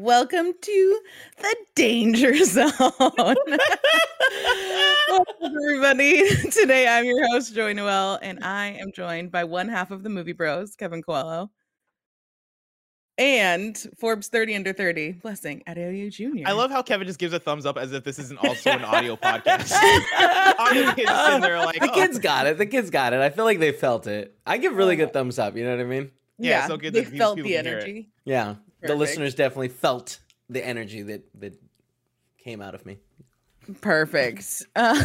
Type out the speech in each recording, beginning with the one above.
Welcome to the danger zone. everybody. Today I'm your host, Joey Noelle, and I am joined by one half of the movie bros, Kevin Coelho. And Forbes 30 under 30, blessing Adeoye Jr. I love how Kevin just gives a thumbs up as if this isn't also an audio podcast. All the kids sitting there like, the oh. kids got it. The kids got it. I feel like they felt it. I give really good thumbs up. You know what I mean? Yeah, so good they that felt the can hear it. energy. Yeah. The listeners definitely felt the energy that that came out of me. Perfect. Um,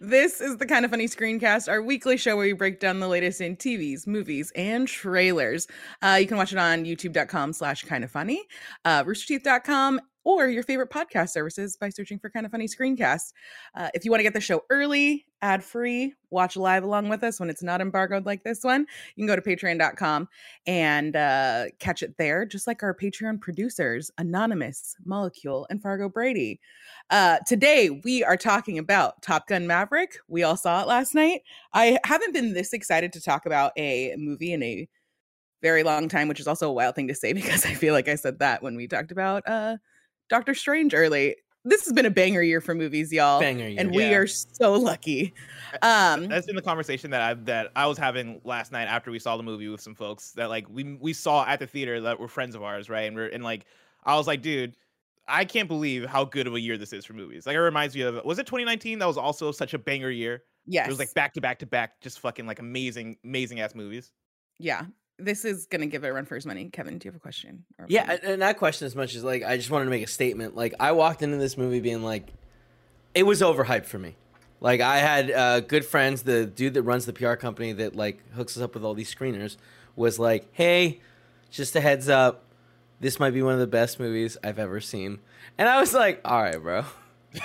this is the kind of funny screencast, our weekly show where we break down the latest in TVs, movies, and trailers. Uh, you can watch it on youtube.com slash kind of funny, uh, roosterteeth.com, or your favorite podcast services by searching for kind of funny screencast. Uh, if you want to get the show early, ad free, watch live along with us when it's not embargoed like this one, you can go to patreon.com and uh, catch it there, just like our Patreon producers, Anonymous, Molecule, and Fargo Brady. Uh, today, we are talking about Top Gun Maverick. We all saw it last night. I haven't been this excited to talk about a movie in a very long time, which is also a wild thing to say because I feel like I said that when we talked about uh, Doctor Strange early. This has been a banger year for movies, y'all. Banger year. And we Yeah. are so lucky. Um, That's been the conversation that I that I was having last night after we saw the movie with some folks that like we we saw at the theater that were friends of ours, right? And we're and like I was like, dude, I can't believe how good of a year this is for movies. Like it reminds me of was it 2019? That was also such a banger year. yes. It was like back to back to back, just fucking like amazing, amazing ass movies. yeah. This is going to give it a run for his money. Kevin, do you have a question? or Yeah, and not question as much as like I just wanted to make a statement. Like I walked into this movie being like, it was overhyped for me. Like I had uh, good friends. The dude that runs the PR company that like hooks us up with all these screeners was like, "Hey, just a heads up, this might be one of the best movies I've ever seen." And I was like, "All right, bro."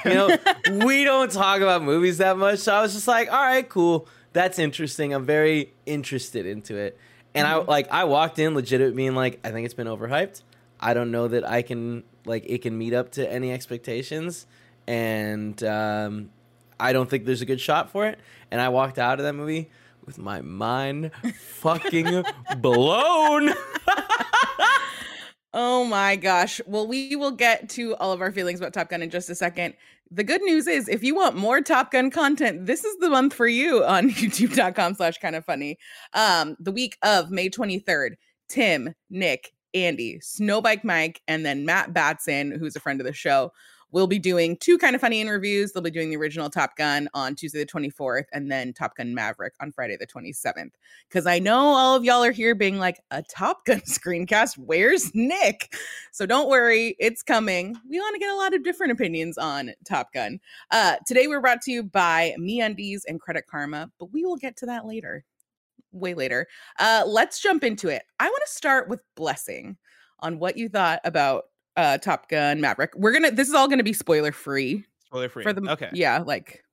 You know, we don't talk about movies that much, so I was just like, "All right, cool. That's interesting. I'm very interested into it." And I like I walked in legit being like, "I think it's been overhyped. I don't know that I can like it can meet up to any expectations." And um, I don't think there's a good shot for it. And I walked out of that movie with my mind fucking blown. Oh my gosh. Well, we will get to all of our feelings about Top Gun in just a second. The good news is if you want more Top Gun content, this is the month for you on youtube.com slash kind of funny. Um, the week of May 23rd, Tim, Nick, Andy, Snowbike Mike, and then Matt Batson, who's a friend of the show, will be doing two kind of funny interviews. They'll be doing the original Top Gun on Tuesday the 24th and then Top Gun Maverick on Friday the 27th. Because I know all of y'all are here being like, a Top Gun screencast? Where's Nick? So don't worry, it's coming. We want to get a lot of different opinions on Top Gun. Uh, today we're brought to you by MeUndies and Credit Karma, but we will get to that later, way later. Uh, let's jump into it. I want to start with Blessing on what you thought about uh, Top Gun Maverick. We're gonna. This is all gonna be spoiler free Spoiler free. for the. okay. Yeah, like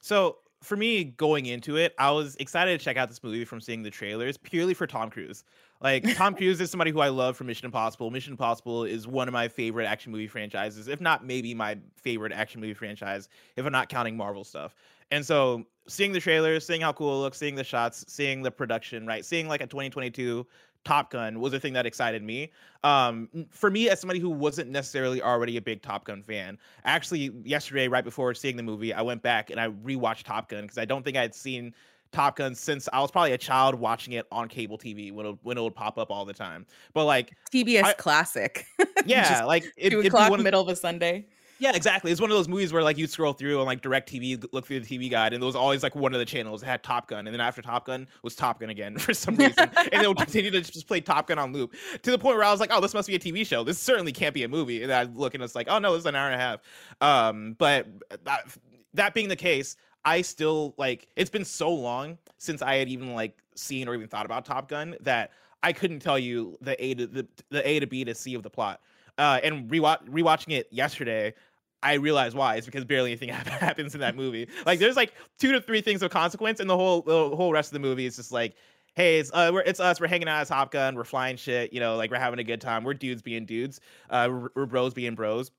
So for me, going into it, I was excited to check out this movie from seeing the trailers purely for Tom Cruise. Like Tom Cruise is somebody who I love from Mission Impossible. Mission Impossible is one of my favorite action movie franchises, if not maybe my favorite action movie franchise, if I'm not counting Marvel stuff. And so seeing the trailers, seeing how cool it looks, seeing the shots, seeing the production, right? Seeing like a 2022 Top Gun was the thing that excited me. Um, for me, as somebody who wasn't necessarily already a big Top Gun fan, actually yesterday, right before seeing the movie, I went back and I rewatched Top Gun because I don't think I had seen Top Gun since I was probably a child watching it on cable TV when it, when it would pop up all the time. But like, TBS I- classic. yeah, like it, two it'd be o'clock, one middle of a Sunday. Yeah, exactly. It's one of those movies where like you scroll through and like DirecTV, look through the TV guide, and there was always like one of the channels that had Top Gun, and then after Top Gun was Top Gun again for some reason, and they would continue to just play Top Gun on loop to the point where I was like, oh, this must be a TV show. This certainly can't be a movie. And I look and it's like, oh no, this is an hour and a half. Um, but that, that being the case, I still like it's been so long since I had even like seen or even thought about Top Gun that I couldn't tell you the A to the, the A to B to C of the plot. Uh, and rewatch rewatching it yesterday, I realize why. It's because barely anything happens in that movie. Like there's like two to three things of consequence, and the whole the whole rest of the movie is just like, hey, it's uh, we're, it's us. We're hanging out as Top Gun. We're flying shit. You know, like we're having a good time. We're dudes being dudes. Uh, we're, we're bros being bros.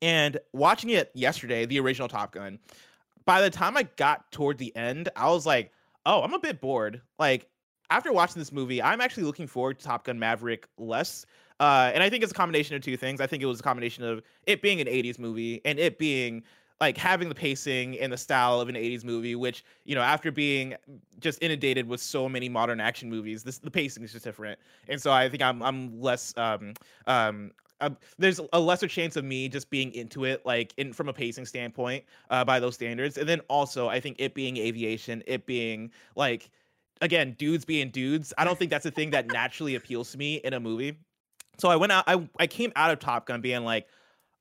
And watching it yesterday, the original Top Gun, by the time I got toward the end, I was like, oh, I'm a bit bored. Like after watching this movie, I'm actually looking forward to Top Gun Maverick less Uh, and I think it's a combination of two things. I think it was a combination of it being an 80s movie and it being like having the pacing and the style of an 80s movie which you know after being just inundated with so many modern action movies this the pacing is just different. And so i think i'm i'm less um um uh, there's a lesser chance of me just being into it like in from a pacing standpoint uh, by those standards. And then also i think it being aviation it being like again dudes being dudes i don't think that's a thing that naturally appeals to me in a movie so i went out i, I came out of top gun being like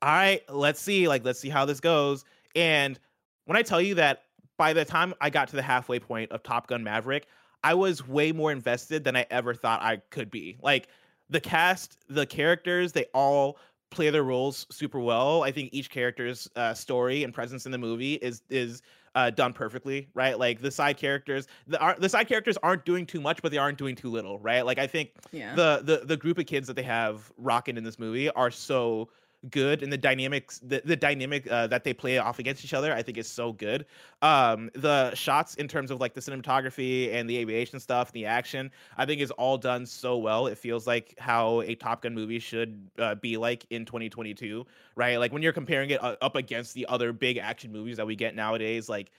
all right, let's see, like, let's see how this goes. And when I tell you that by the time I got to the halfway point of Top Gun Maverick, I was way more invested than I ever thought I could be. Like, the cast, the characters, they all play their roles super well. I think each character's uh, story and presence in the movie is is uh, done perfectly, right? Like the side characters, the are, the side characters aren't doing too much, but they aren't doing too little, right? Like I think yeah. the the the group of kids that they have rocking in this movie are so good and the dynamics the, the dynamic uh, that they play off against each other i think is so good. Um the shots in terms of like the cinematography and the aviation stuff the action i think is all done so well. It feels like how a top gun movie should uh, be like in 2022 right? Like when you're comparing it uh, up against the other big action movies that we get nowadays like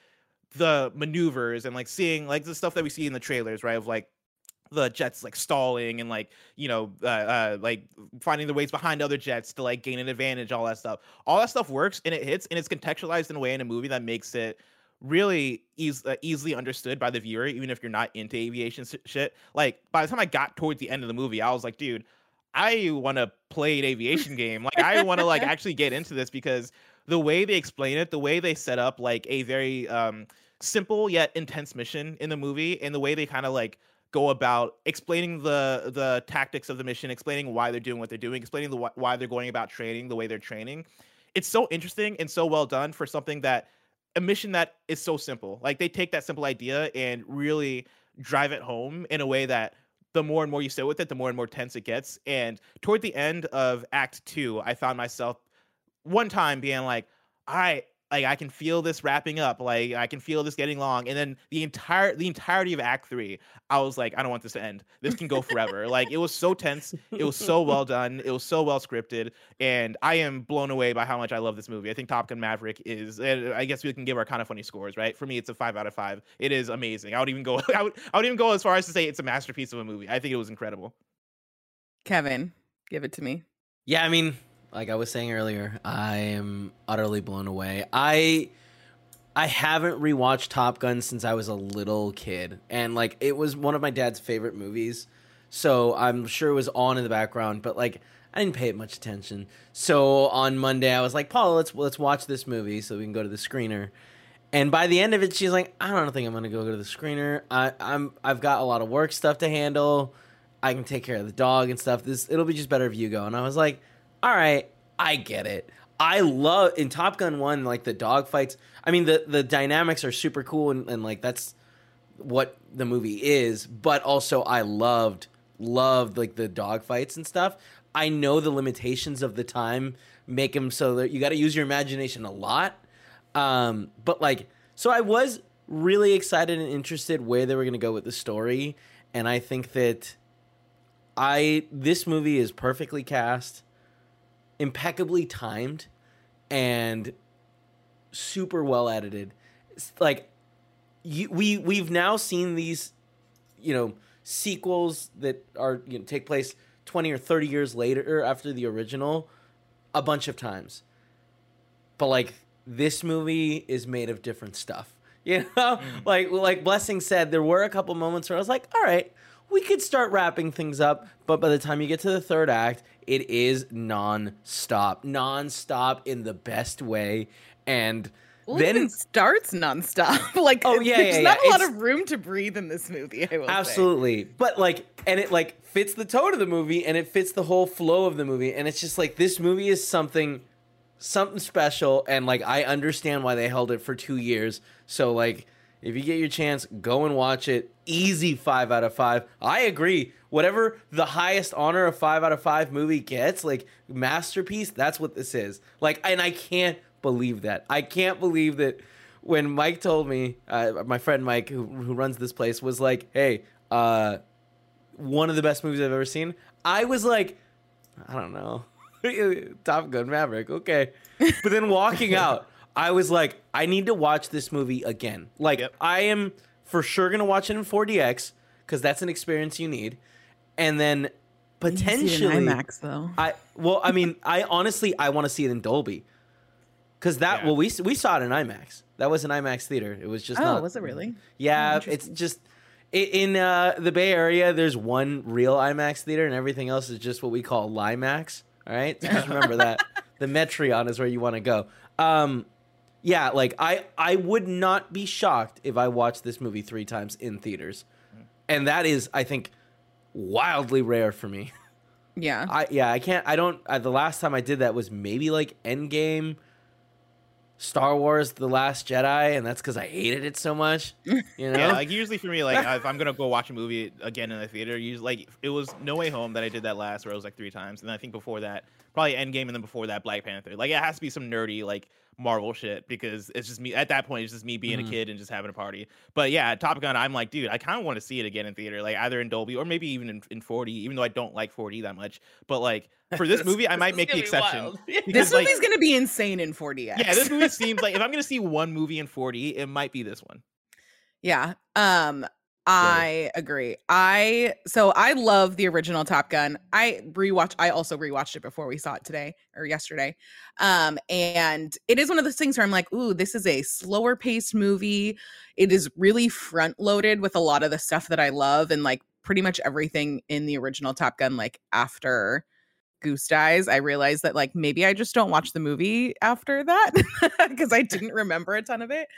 the maneuvers and like seeing like the stuff that we see in the trailers right? Of like the jets like stalling and like you know uh, uh, like finding the ways behind other jets to like gain an advantage all that stuff. All that stuff works and it hits and it's contextualized in a way in a movie that makes it really eas- uh, easily understood by the viewer even if you're not into aviation shit. Like by the time i got towards the end of the movie i was like dude i want to play an aviation game. Like i want to like actually get into this because the way they explain it the way they set up like a very um simple yet intense mission in the movie and the way they kind of like go about explaining the the tactics of the mission, explaining why they're doing what they're doing, explaining the why they're going about training the way they're training. It's so interesting and so well done for something that a mission that is so simple. Like they take that simple idea and really drive it home in a way that the more and more you sit with it, the more and more tense it gets. And toward the end of Act Two, I found myself one time being like, "All right, like I can feel this wrapping up, like I can feel this getting long, and then the entire the entirety of Act Three, I was like, I don't want this to end. This can go forever. like it was so tense, it was so well done, it was so well scripted, and I am blown away by how much I love this movie. I think Top Gun Maverick is, I guess we can give our kind of funny scores, right? For me, it's a five out of five. It is amazing. I would even go, I would, I would even go as far as to say it's a masterpiece of a movie. I think it was incredible. Kevin, give it to me. Yeah, I mean, like I was saying earlier, I am utterly blown away. I I haven't rewatched Top Gun since I was a little kid, and like it was one of my dad's favorite movies. So I'm sure it was on in the background, but like I didn't pay it much attention. So on Monday, I was like, Paul, let's let's watch this movie so we can go to the screener. And by the end of it, she's like, I don't think I'm gonna go to the screener. I, I'm I've got a lot of work stuff to handle. I can take care of the dog and stuff. This it'll be just better if you go. And I was like, all right, I get it. I love in Top Gun One, like the dog fights. I mean, the the dynamics are super cool, and, and like that's what the movie is. But also, I loved loved like the dog fights and stuff. I know the limitations of the time make them so that you got to use your imagination a lot. Um, but like, so I was really excited and interested where they were going to go with the story, and I think that I this movie is perfectly cast impeccably timed and super well edited. It's like you, we we've now seen these, you know, sequels that are you know take place twenty or thirty years later after the original, a bunch of times. But like this movie is made of different stuff. You know, mm. like like Blessing said, there were a couple moments where I was like, all right, we could start wrapping things up. But by the time you get to the third act, it is non-stop, non-stop in the best way, and. Well, then it starts nonstop. like, oh yeah, there's yeah, not yeah. a lot of room to breathe in this movie. absolutely, say. but like, and it like fits the tone of the movie, and it fits the whole flow of the movie, and it's just like this movie is something, something special, and like I understand why they held it for two years. So like, if you get your chance, go and watch it. Easy five out of five. I agree. Whatever the highest honor of five out of five movie gets, like masterpiece, that's what this is. Like, and I can't believe that. I can't believe that when Mike told me, uh, my friend Mike, who, who runs this place, was like, hey, uh, one of the best movies I've ever seen. I was like, I don't know. Top Gun Maverick, okay. But then walking out, I was like, I need to watch this movie again. Like, Yep. I am for sure gonna watch it in 4DX because that's an experience you need. And then potentially, IMAX though. I well, I mean, I honestly I want to see it in Dolby because that Yeah. well we we saw it in IMAX. That was an IMAX theater. It was just Oh, not. was it really? Yeah, Oh, it's just in uh, the Bay Area. There's one real IMAX theater, and everything else is just what we call Limax. All right, so just remember that the Metreon is where you want to go. Um, yeah, like I I would not be shocked if I watched this movie three times in theaters, and that is I think wildly rare for me. Yeah. I yeah, I can't. I don't. I, the last time I did that was maybe like Endgame, Star Wars: The Last Jedi, and that's because I hated it so much. You know, Yeah, like usually for me, like if I'm gonna go watch a movie again in the theater, usually like it was No Way Home that I did that last, where it was like three times, and then I think before that, probably Endgame, and then before that, Black Panther. Like it has to be some nerdy like Marvel shit because it's just me at that point. It's just me being Mhm. a kid and just having a party. But yeah, Top Gun, I'm like, dude, I kind of want to see it again in theater, like either in Dolby or maybe even in, in 4D, even though I don't like 4D that much. But like for this movie, I might make the exception. this because, like- movie's gonna be insane in 4DX. Yeah, this movie seems like if I'm gonna see one movie in 4D, it might be this one. Yeah. Um I agree. I so I love the original Top Gun. I rewatch I also rewatched it before we saw it today or yesterday. Um and it is one of those things where I'm like, "Ooh, this is a slower paced movie. It is really front loaded with a lot of the stuff that I love and like pretty much everything in the original Top Gun like after Goose dies, I realized that like maybe I just don't watch the movie after that because I didn't remember a ton of it.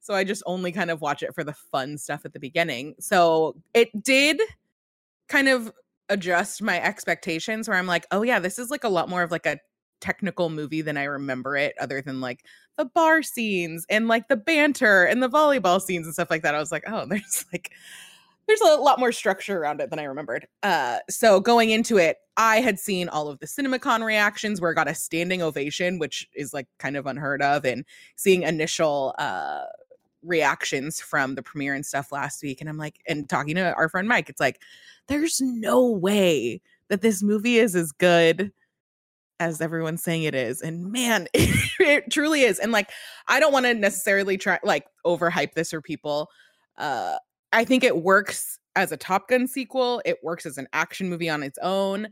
So I just only kind of watch it for the fun stuff at the beginning. So it did kind of adjust my expectations where I'm like, oh yeah, this is like a lot more of like a technical movie than I remember it, other than like the bar scenes and like the banter and the volleyball scenes and stuff like that. I was like, oh, there's like there's a lot more structure around it than I remembered. Uh, so going into it, I had seen all of the CinemaCon reactions where it got a standing ovation, which is like kind of unheard of, and seeing initial uh reactions from the premiere and stuff last week. And I'm like, and talking to our friend Mike, it's like, there's no way that this movie is as good as everyone's saying it is. And man, it truly is. And like, I don't want to necessarily try like overhype this for people. Uh I think it works as a Top Gun sequel. It works as an action movie on its own.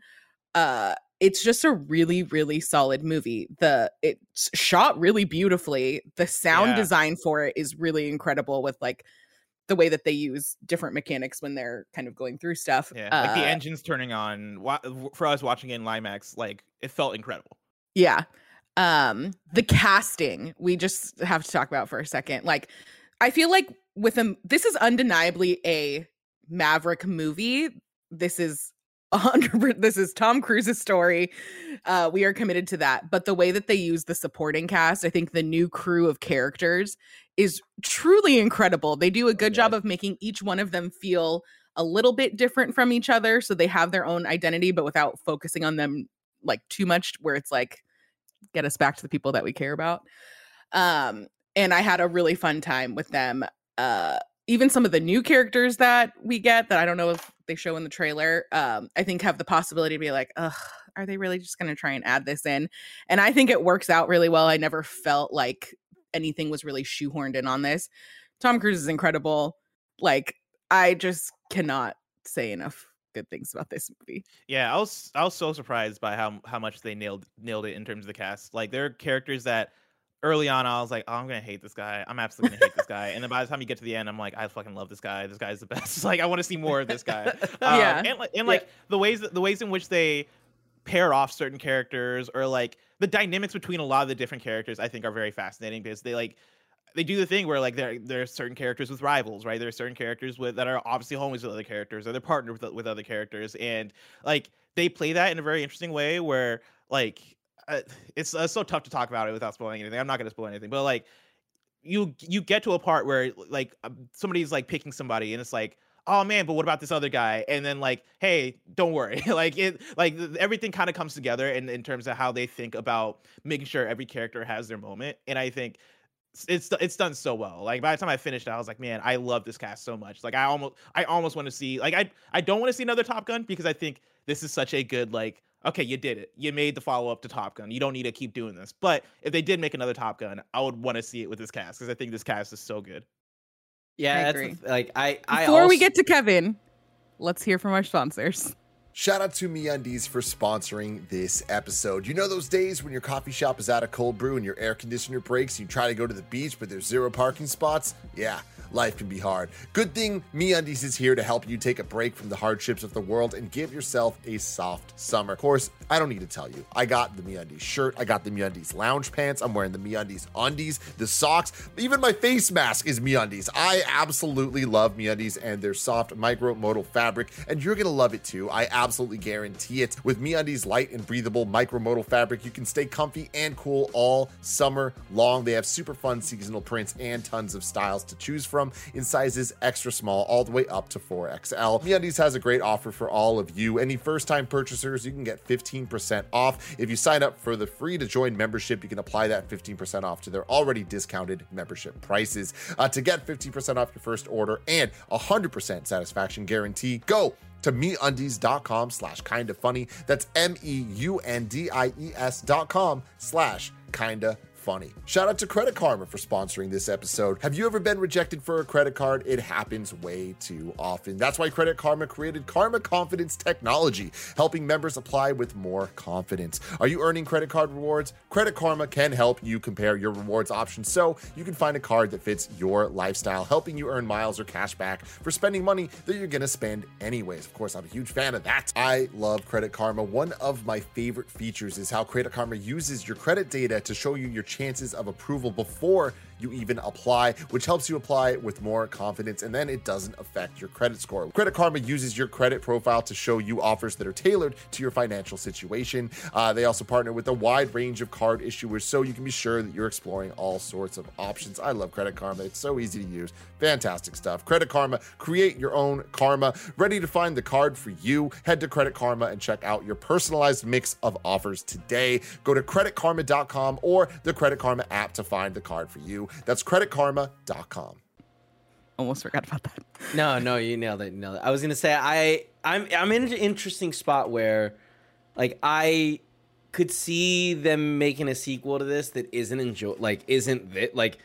Uh it's just a really really solid movie. The it's shot really beautifully. The sound Yeah. design for it is really incredible with like the way that they use different mechanics when they're kind of going through stuff. Yeah, like the Uh, engines turning on for us watching it in Limax, like it felt incredible. Yeah. Um the casting we just have to talk about for a second. Like I feel like with them this is undeniably a Maverick movie. This is a hundred this is Tom Cruise's story. Uh we are committed to that. But the way that they use the supporting cast, I think the new crew of characters is truly incredible. They do a good job of making each one of them feel a little bit different from each other so they have their own identity but without focusing on them like too much where it's like get us back to the people that we care about. Um, and I had a really fun time with them. Uh, even some of the new characters that we get that I don't know if they show in the trailer, um, I think have the possibility to be like, ugh, are they really just going to try and add this in? And I think it works out really well. I never felt like anything was really shoehorned in on this. Tom Cruise is incredible. Like, I just cannot say enough good things about this movie. Yeah, I was I was so surprised by how how much they nailed nailed it in terms of the cast. Like there are characters that early on I was like, oh, I'm gonna hate this guy. I'm absolutely gonna hate this guy. And then by the time you get to the end, I'm like, I fucking love this guy. This guy's the best. like I want to see more of this guy. Um, Yeah. and like and like the ways that the ways in which they pair off certain characters or like the dynamics between a lot of the different characters I think are very fascinating because they like they do the thing where like there there are certain characters with rivals, right? There are certain characters with that are obviously homies with other characters, or they're partnered with with other characters, and like they play that in a very interesting way where like uh, it's uh, so tough to talk about it without spoiling anything. I'm not going to spoil anything, but like you you get to a part where like um, somebody's like picking somebody, and it's like. Oh man, but what about this other guy? And then like, hey, don't worry. like it, like th- everything kind of comes together in, in terms of how they think about making sure every character has their moment. And I think it's it's done so well. Like by the time I finished, I was like, man, I love this cast so much. Like I almost I almost want to see like I I don't want to see another Top Gun because I think this is such a good like okay, you did it. You made the follow up to Top Gun. You don't need to keep doing this. But if they did make another Top Gun, I would want to see it with this cast because I think this cast is so good. Yeah, I that's agree. the- like I. I Before we get to Kevin, let's hear from our sponsors. Shout out to MeUndies for sponsoring this episode. You know those days when your coffee shop is out of cold brew and your air conditioner breaks, you try to go to the beach but there's zero parking spots? Yeah, life can be hard. Good thing MeUndies is here to help you take a break from the hardships of the world and give yourself a soft summer. Of course, I don't need to tell you. I got the MeUndies shirt, I got the MeUndies lounge pants, I'm wearing the MeUndies undies, the socks, even my face mask is MeUndies. I absolutely love MeUndies and their soft micromodal fabric, and you're gonna love it too. I absolutely guarantee it. With MeUndies light and breathable micromodal fabric, you can stay comfy and cool all summer long. They have super fun seasonal prints and tons of styles to choose from in sizes extra small all the way up to 4XL. MeUndies has a great offer for all of you. Any first-time purchasers, you can get 15% off. If you sign up for the free to join membership, you can apply that 15% off to their already discounted membership prices. Uh, to get 15% off your first order and 100% satisfaction guarantee, go to meundies.com slash kinda funny. That's M-E-U-N-D-I-E-S dot com slash kinda funny. Shout out to Credit Karma for sponsoring this episode. Have you ever been rejected for a credit card? It happens way too often. That's why Credit Karma created Karma Confidence Technology, helping members apply with more confidence. Are you earning credit card rewards? Credit Karma can help you compare your rewards options so you can find a card that fits your lifestyle, helping you earn miles or cash back for spending money that you're going to spend anyways. Of course, I'm a huge fan of that. I love Credit Karma. One of my favorite features is how Credit Karma uses your credit data to show you your chances of approval before you even apply, which helps you apply with more confidence and then it doesn't affect your credit score. Credit Karma uses your credit profile to show you offers that are tailored to your financial situation. Uh, they also partner with a wide range of card issuers so you can be sure that you're exploring all sorts of options. I love Credit Karma, it's so easy to use. Fantastic stuff. Credit Karma, create your own karma. Ready to find the card for you? Head to Credit Karma and check out your personalized mix of offers today. Go to creditkarma.com or the Credit Karma app to find the card for you. That's creditkarma.com. Almost forgot about that. No, no, you nailed it. You nailed it. I was gonna say I, I'm, I'm in an interesting spot where, like, I could see them making a sequel to this that isn't enjoy, like, isn't that like,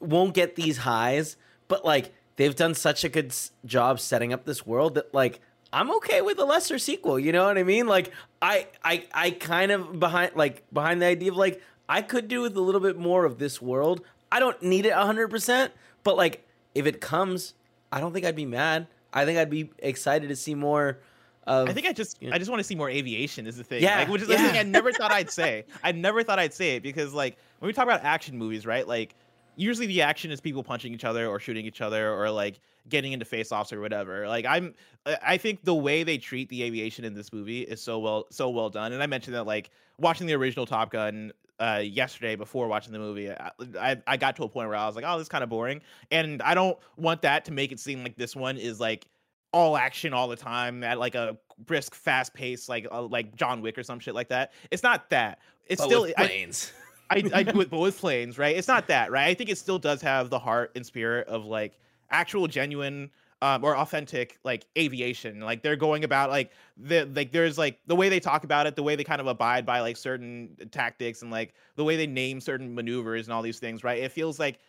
won't get these highs, but like they've done such a good s- job setting up this world that like I'm okay with a lesser sequel. You know what I mean? Like, I, I, I kind of behind, like, behind the idea of like I could do with a little bit more of this world. I don't need it 100, percent but like if it comes, I don't think I'd be mad. I think I'd be excited to see more. Of, I think I just Yeah. I just want to see more aviation is the thing. Yeah, Like, which is yeah. the thing I never thought I'd say. I never thought I'd say it because like when we talk about action movies, right? Like usually the action is people punching each other or shooting each other or like getting into face-offs or whatever. Like I'm I think the way they treat the aviation in this movie is so well so well done. And I mentioned that like watching the original Top Gun uh yesterday before watching the movie I, I i got to a point where i was like oh this is kind of boring and i don't want that to make it seem like this one is like all action all the time at like a brisk fast pace like uh, like john wick or some shit like that it's not that it's but still with I, planes. I, I do it, but with planes, right? It's not that, right? I think it still does have the heart and spirit of like actual, genuine, um, or authentic like aviation. Like they're going about like the like there's like the way they talk about it, the way they kind of abide by like certain tactics and like the way they name certain maneuvers and all these things, right? It feels like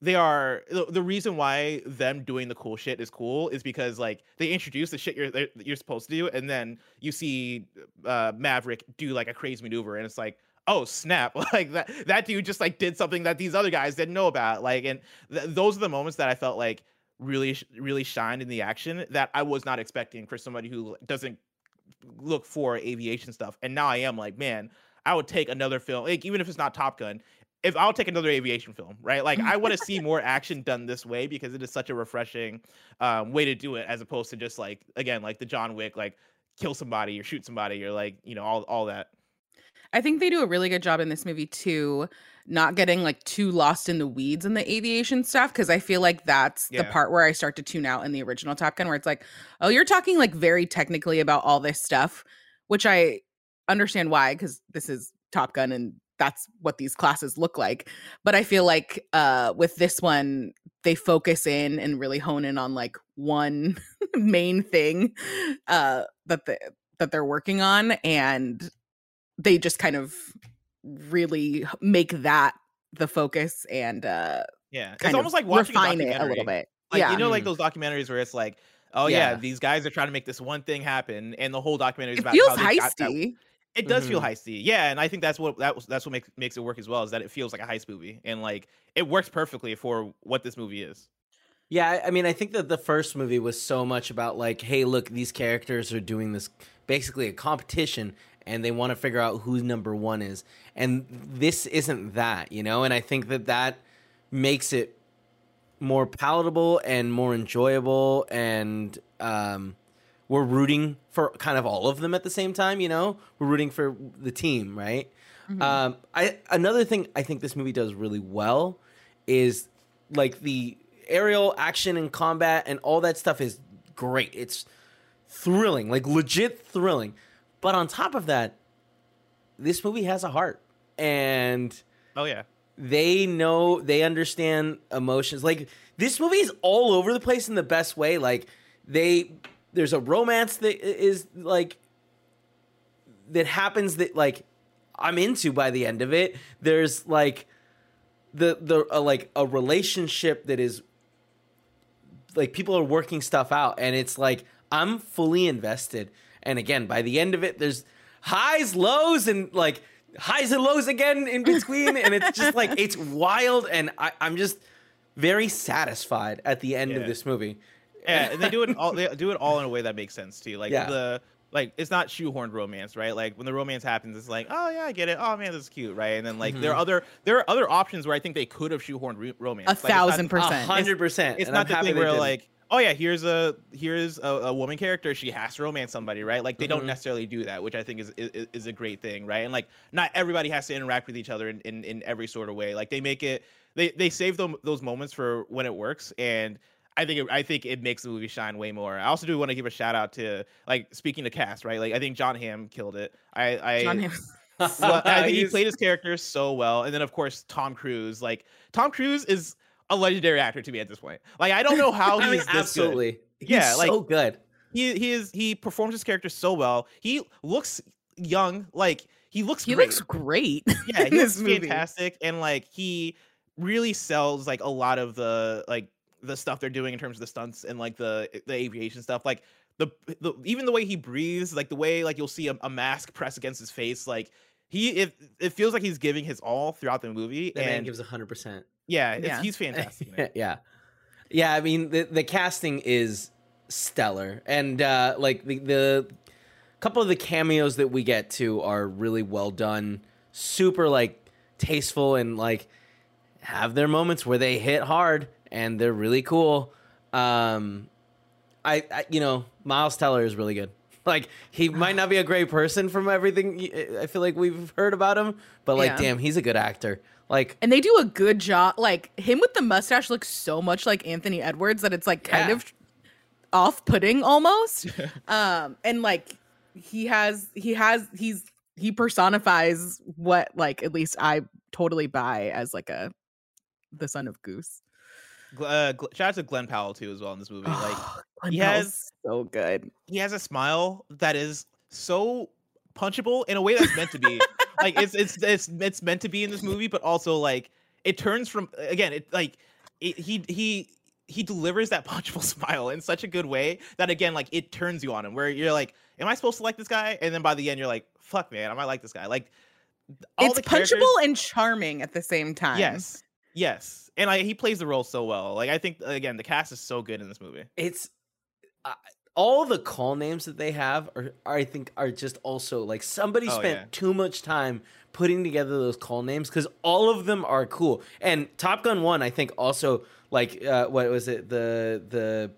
they are the, reason why them doing the cool shit is cool is because like they introduce the shit you're you're supposed to do and then you see uh Maverick do like a crazy maneuver and it's like oh snap like that that dude just like did something that these other guys didn't know about like and th- those are the moments that I felt like really really shined in the action that I was not expecting for somebody who doesn't look for aviation stuff and now I am like man I would take another film like even if it's not Top Gun if I'll take another aviation film, right? Like I want to see more action done this way because it is such a refreshing um, way to do it, as opposed to just like again, like the John Wick, like kill somebody or shoot somebody or like you know all all that. I think they do a really good job in this movie too, not getting like too lost in the weeds in the aviation stuff. Cause I feel like that's the part where I start to tune out in the original Top Gun, where it's like, oh, you're talking like very technically about all this stuff, which I understand why, because this is Top Gun and that's what these classes look like. But I feel like uh with this one, they focus in and really hone in on like one main thing uh that the that they're working on and they just kind of really make that the focus and uh Yeah, it's almost of like watching a it a little bit. Like yeah. you know, like Mhm. those documentaries where it's like, oh yeah. Yeah. these guys are trying to make this one thing happen, and the whole documentary is it about feels how they got that- heisty. It does feel Mhm. heisty, yeah, and I think that's what that was, that's what makes makes it work as well is that it feels like a heist movie, and like it works perfectly for what this movie is. Yeah, I- I mean, I think that the first movie was so much about like, hey, look, these characters are doing this basically a competition, and they want to figure out who number one is, and this isn't that, you know. And I think that that makes it more palatable and more enjoyable, and um, we're rooting for kind of all of them at the same time, you know. We're rooting for the team, right? Mhm. Um, I another thing I think this movie does really well is like the aerial action and combat and all that stuff is great. It's thrilling, like legit thrilling. But on top of that, this movie has a heart and Oh yeah, they know they understand emotions. Like this movie is all over the place in the best way. Like they there's a romance that is like that happens that like I'm into by the end of it. There's like the the uh, like a relationship that is like people are working stuff out and it's like I'm fully invested. And again, by the end of it there's highs, lows and like highs and lows again in between and it's just like it's wild and I, I'm just very satisfied at the end Yeah. of this movie. yeah, and they do it all. They do it all in a way that makes sense too. Like Yeah. the like it's not shoehorned romance, right? Like when the romance happens, it's like, oh yeah, I get it. Oh man, this is cute, right? And then like there are mm-hmm. other there are other options where I think they could have shoehorned re- romance. A Like, it's not- thousand A percent. hundred percent. It's and not I'm the thing where didn't. like, oh yeah, here's a here's a, a woman character. She has to romance somebody, right? Like they Mhm. don't necessarily do that, which I think is, is is a great thing, right? And like not everybody has to interact with each other in, in, in every sort of way. Like they make it they they save them those moments for when it works and. I think it, I think it makes the movie shine way more. I also do want to give a shout out to like speaking to cast, right? Like I think Jon Hamm killed it. I I Jon Hamm. well, I think he played his character so well, and then of course Tom Cruise. Like Tom Cruise is a legendary actor to me at this point. Like I don't know how I mean, is this good. absolutely. He's Yeah, like- so good. He he is he performs his character so well. He looks young. Like he looks He great. looks great. yeah, in he this looks movie. fantastic, and like he really sells like a lot of the like the stuff they're doing in terms of the stunts and like the the aviation stuff. Like the, the even the way he breathes, like the way like you'll see a, a mask press against his face, like he it, it feels like he's giving his all throughout the movie. That man and gives hundred percent. Yeah, Yeah. he's fantastic. yeah, yeah. I mean, the the casting is stellar, and uh, like the the couple of the cameos that we get to are really well done, super like tasteful, and like have their moments where they hit hard and they're really cool. Um, I, I you know Miles Teller is really good. Like he might not be a great person from everything I feel like we've heard about him, but like Yeah. damn, he's a good actor. Like And they do a good job. Like him with the mustache looks so much like Anthony Edwards that it's like kind Yeah. of off-putting almost. um, and like he has, he has, he's he personifies what like at least I totally buy as like a the son of Goose. Uh, shout out to Glen Powell too as well in this movie. Like he Powell's has- so good. he has a smile that is so punchable in a way that's meant to be. like it's it's it's it's meant to be in this movie, but also like it turns from again it like it, he he he delivers that punchable smile in such a good way that again like it turns you on him where you're like, am I supposed to like this guy? And then by the end you're like, fuck man, I might like this guy. Like all it's punchable and charming at the same time. Yes, yes, and like he plays the role so well. Like I think again the cast is so good in this movie. it's uh, all the call names that they have are, are I think are just also like somebody Oh, spent yeah. too much time putting together those call names because all of them are cool. And Top Gun One, I think also like uh, what was it the the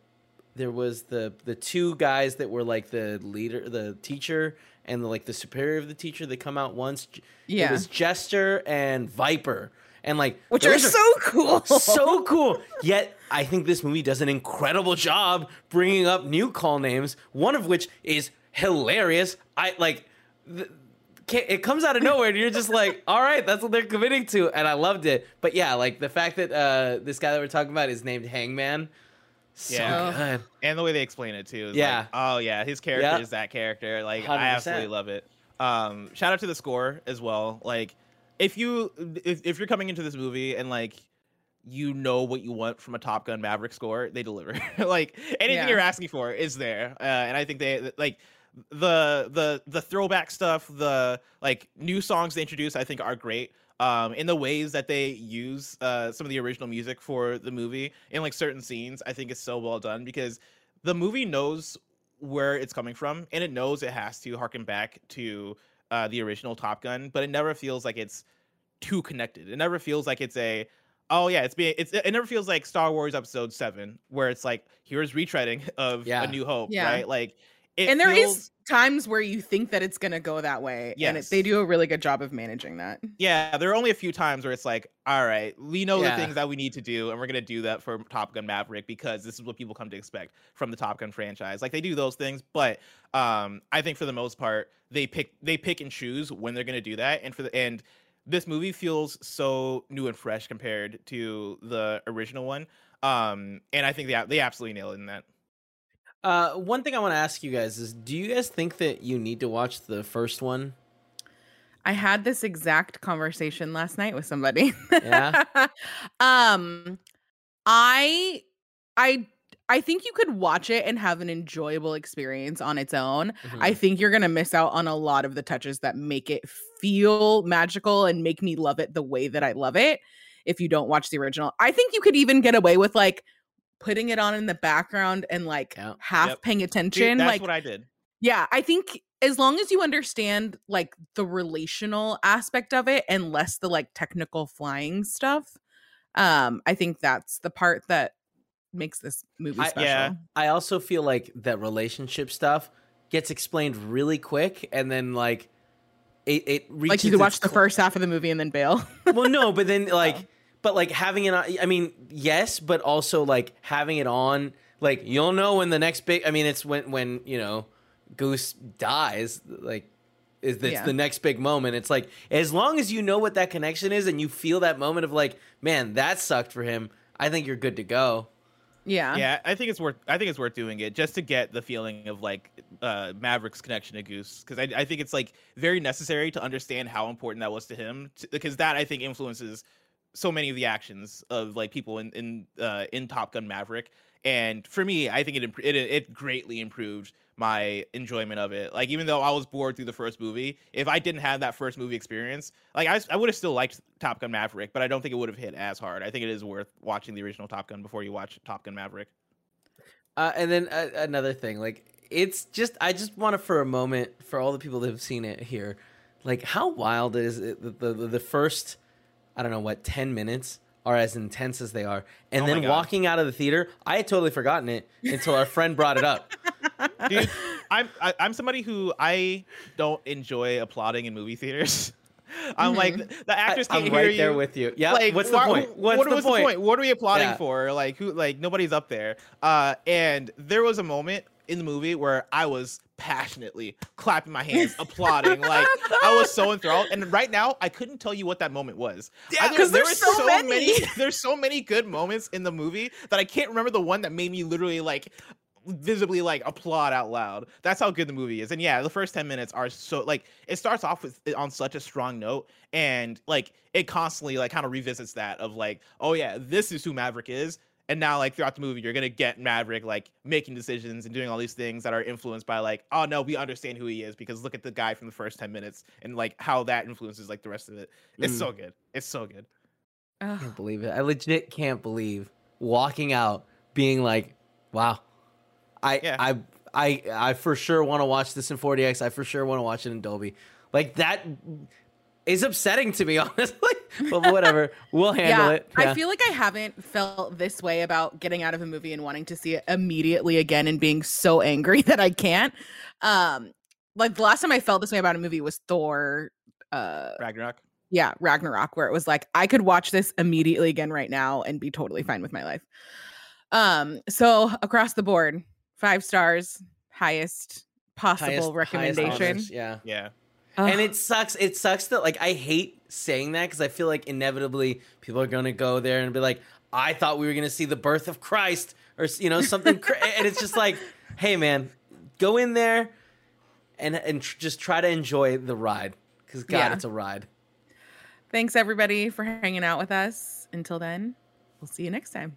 there was the the two guys that were like the leader the teacher and the, like the superior of the teacher they come out once Yeah, it was jester and viper and like Which are those so cool. so cool. Yet I think this movie does an incredible job bringing up new call names. One of which is hilarious. I like. The, ca- it comes out of nowhere, and you're just like, "All right, that's what they're committing to," and I loved it. But yeah, like the fact that uh, this guy that we're talking about is named Hangman, So Yeah. good. and the way they explain it too. Is Yeah. Like, oh yeah, his character Yeah. is that character. Like 100%. I absolutely love it. Um, shout out to the score as well. Like if you if, if you're coming into this movie and like you know what you want from a Top Gun Maverick score, they deliver. like anything Yeah. you're asking for is there. Uh, and I think they like the the the throwback stuff, the like new songs they introduce, I think are great. Um, in the ways that they use uh, some of the original music for the movie in like certain scenes, I think is so well done because the movie knows where it's coming from and it knows it has to harken back to uh, the original Top Gun, but it never feels like it's too connected. It never feels like it's a oh yeah, it's being it's it never feels like Star Wars Episode Seven where it's like here's retreading of Yeah. A New Hope, Yeah. right? Like it and there is feels, times where you think that it's gonna go that way, and it, they do a really good job of managing that. yeah, there are only a few times where it's like, all right, we know Yeah. the things that we need to do, and we're gonna do that for Top Gun Maverick because this is what people come to expect from the Top Gun franchise. Like they do those things, but um, I think for the most part, they pick they pick and choose when they're gonna do that, and for the and this movie feels so new and fresh compared to the original one. Um, and I think they they absolutely nailed it in that. Uh, one thing I want to ask you guys is, do you guys think that you need to watch the first one? I had this exact conversation last night with somebody. Yeah? um I I I think you could watch it and have an enjoyable experience on its own. Mhm. I think you're going to miss out on a lot of the touches that make it feel magical and make me love it the way that I love it if you don't watch the original. I think you could even get away with like putting it on in the background and like Yeah. half Yep. paying attention that's like what I did. yeah, I think as long as you understand like the relational aspect of it and less the like technical flying stuff, um, I think that's the part that makes this movie I- special. yeah. I also feel like that relationship stuff gets explained really quick, and then like it it reaches Like you could watch the cl- first half of the movie and then bail. well, no, but then like, but like having it on. I mean, yes, but also like having it on. Like you'll know when the next big. I mean, it's when when you know Goose dies. Like, is it's Yeah. the next big moment. It's like as long as you know what that connection is and you feel that moment of like, man, that sucked for him. I think you're good to go. yeah. yeah i think it's worth i think it's worth doing it just to get the feeling of like uh maverick's connection to goose because I, I think it's like very necessary to understand how important that was to him t- because that i think influences so many of the actions of like people in in uh in top gun maverick and for me i think it imp- it, it greatly improved my enjoyment of it like even though i was bored through the first movie if i didn't have that first movie experience like i, I would have still liked top gun maverick but i don't think it would have hit as hard i think it is worth watching the original top gun before you watch top gun maverick Uh, and then uh, another thing, like it's just I just want to for a moment for all the people that have seen it here, like how wild is it? The the, the first, I don't know what ten minutes are as intense as they are, and Oh then walking out of the theater, I had totally forgotten it until our friend brought it up. dude i'm I, i'm somebody who i don't enjoy applauding in movie theaters i'm like the, the actors I, can't I'm hear right you there with you. Yeah. like what's the why- point? What's what the, was point? what are we applauding Yeah. for like who like nobody's up there uh and there was a moment in the movie where i was passionately clapping my hands applauding like i was so enthralled and right now i couldn't tell you what that moment was Yeah, 'cause there there's so many. there's so many good moments in the movie that i can't remember the one that made me literally like visibly like applaud out loud. That's how good the movie is. And yeah, the first 10 minutes are so like it starts off with on such a strong note and like it constantly like kind of revisits that of like, oh yeah, this is who Maverick is. And now like throughout the movie, you're gonna get Maverick like making decisions and doing all these things that are influenced by like, oh no, we understand who he is because look at the guy from the first 10 minutes and like how that influences like the rest of it. It's Mm. so good. It's so good. I can't believe it. I legit can't believe walking out being like, wow. I Yeah. I I I for sure want to watch this in 4DX. I for sure want to watch it in Dolby. Like that is upsetting to me, honestly. but whatever. We'll handle yeah, it. Yeah. I feel like I haven't felt this way about getting out of a movie and wanting to see it immediately again and being so angry that I can't. Um, like the last time I felt this way about a movie was Thor. Uh, Ragnarok. yeah, Ragnarok, where it was like I could watch this immediately again right now and be totally fine with my life. Um, so across the board, five stars, highest possible Highest- highest recommendation. honors, Yeah. Yeah. And it sucks. It sucks that like I hate saying that because I feel like inevitably people are gonna go there and be like, I thought we were gonna see the birth of Christ or you know something, cra- and it's just like, hey man, go in there and and tr- just try to enjoy the ride because God, Yeah. it's a ride. Thanks everybody for hanging out with us. Until then, we'll see you next time.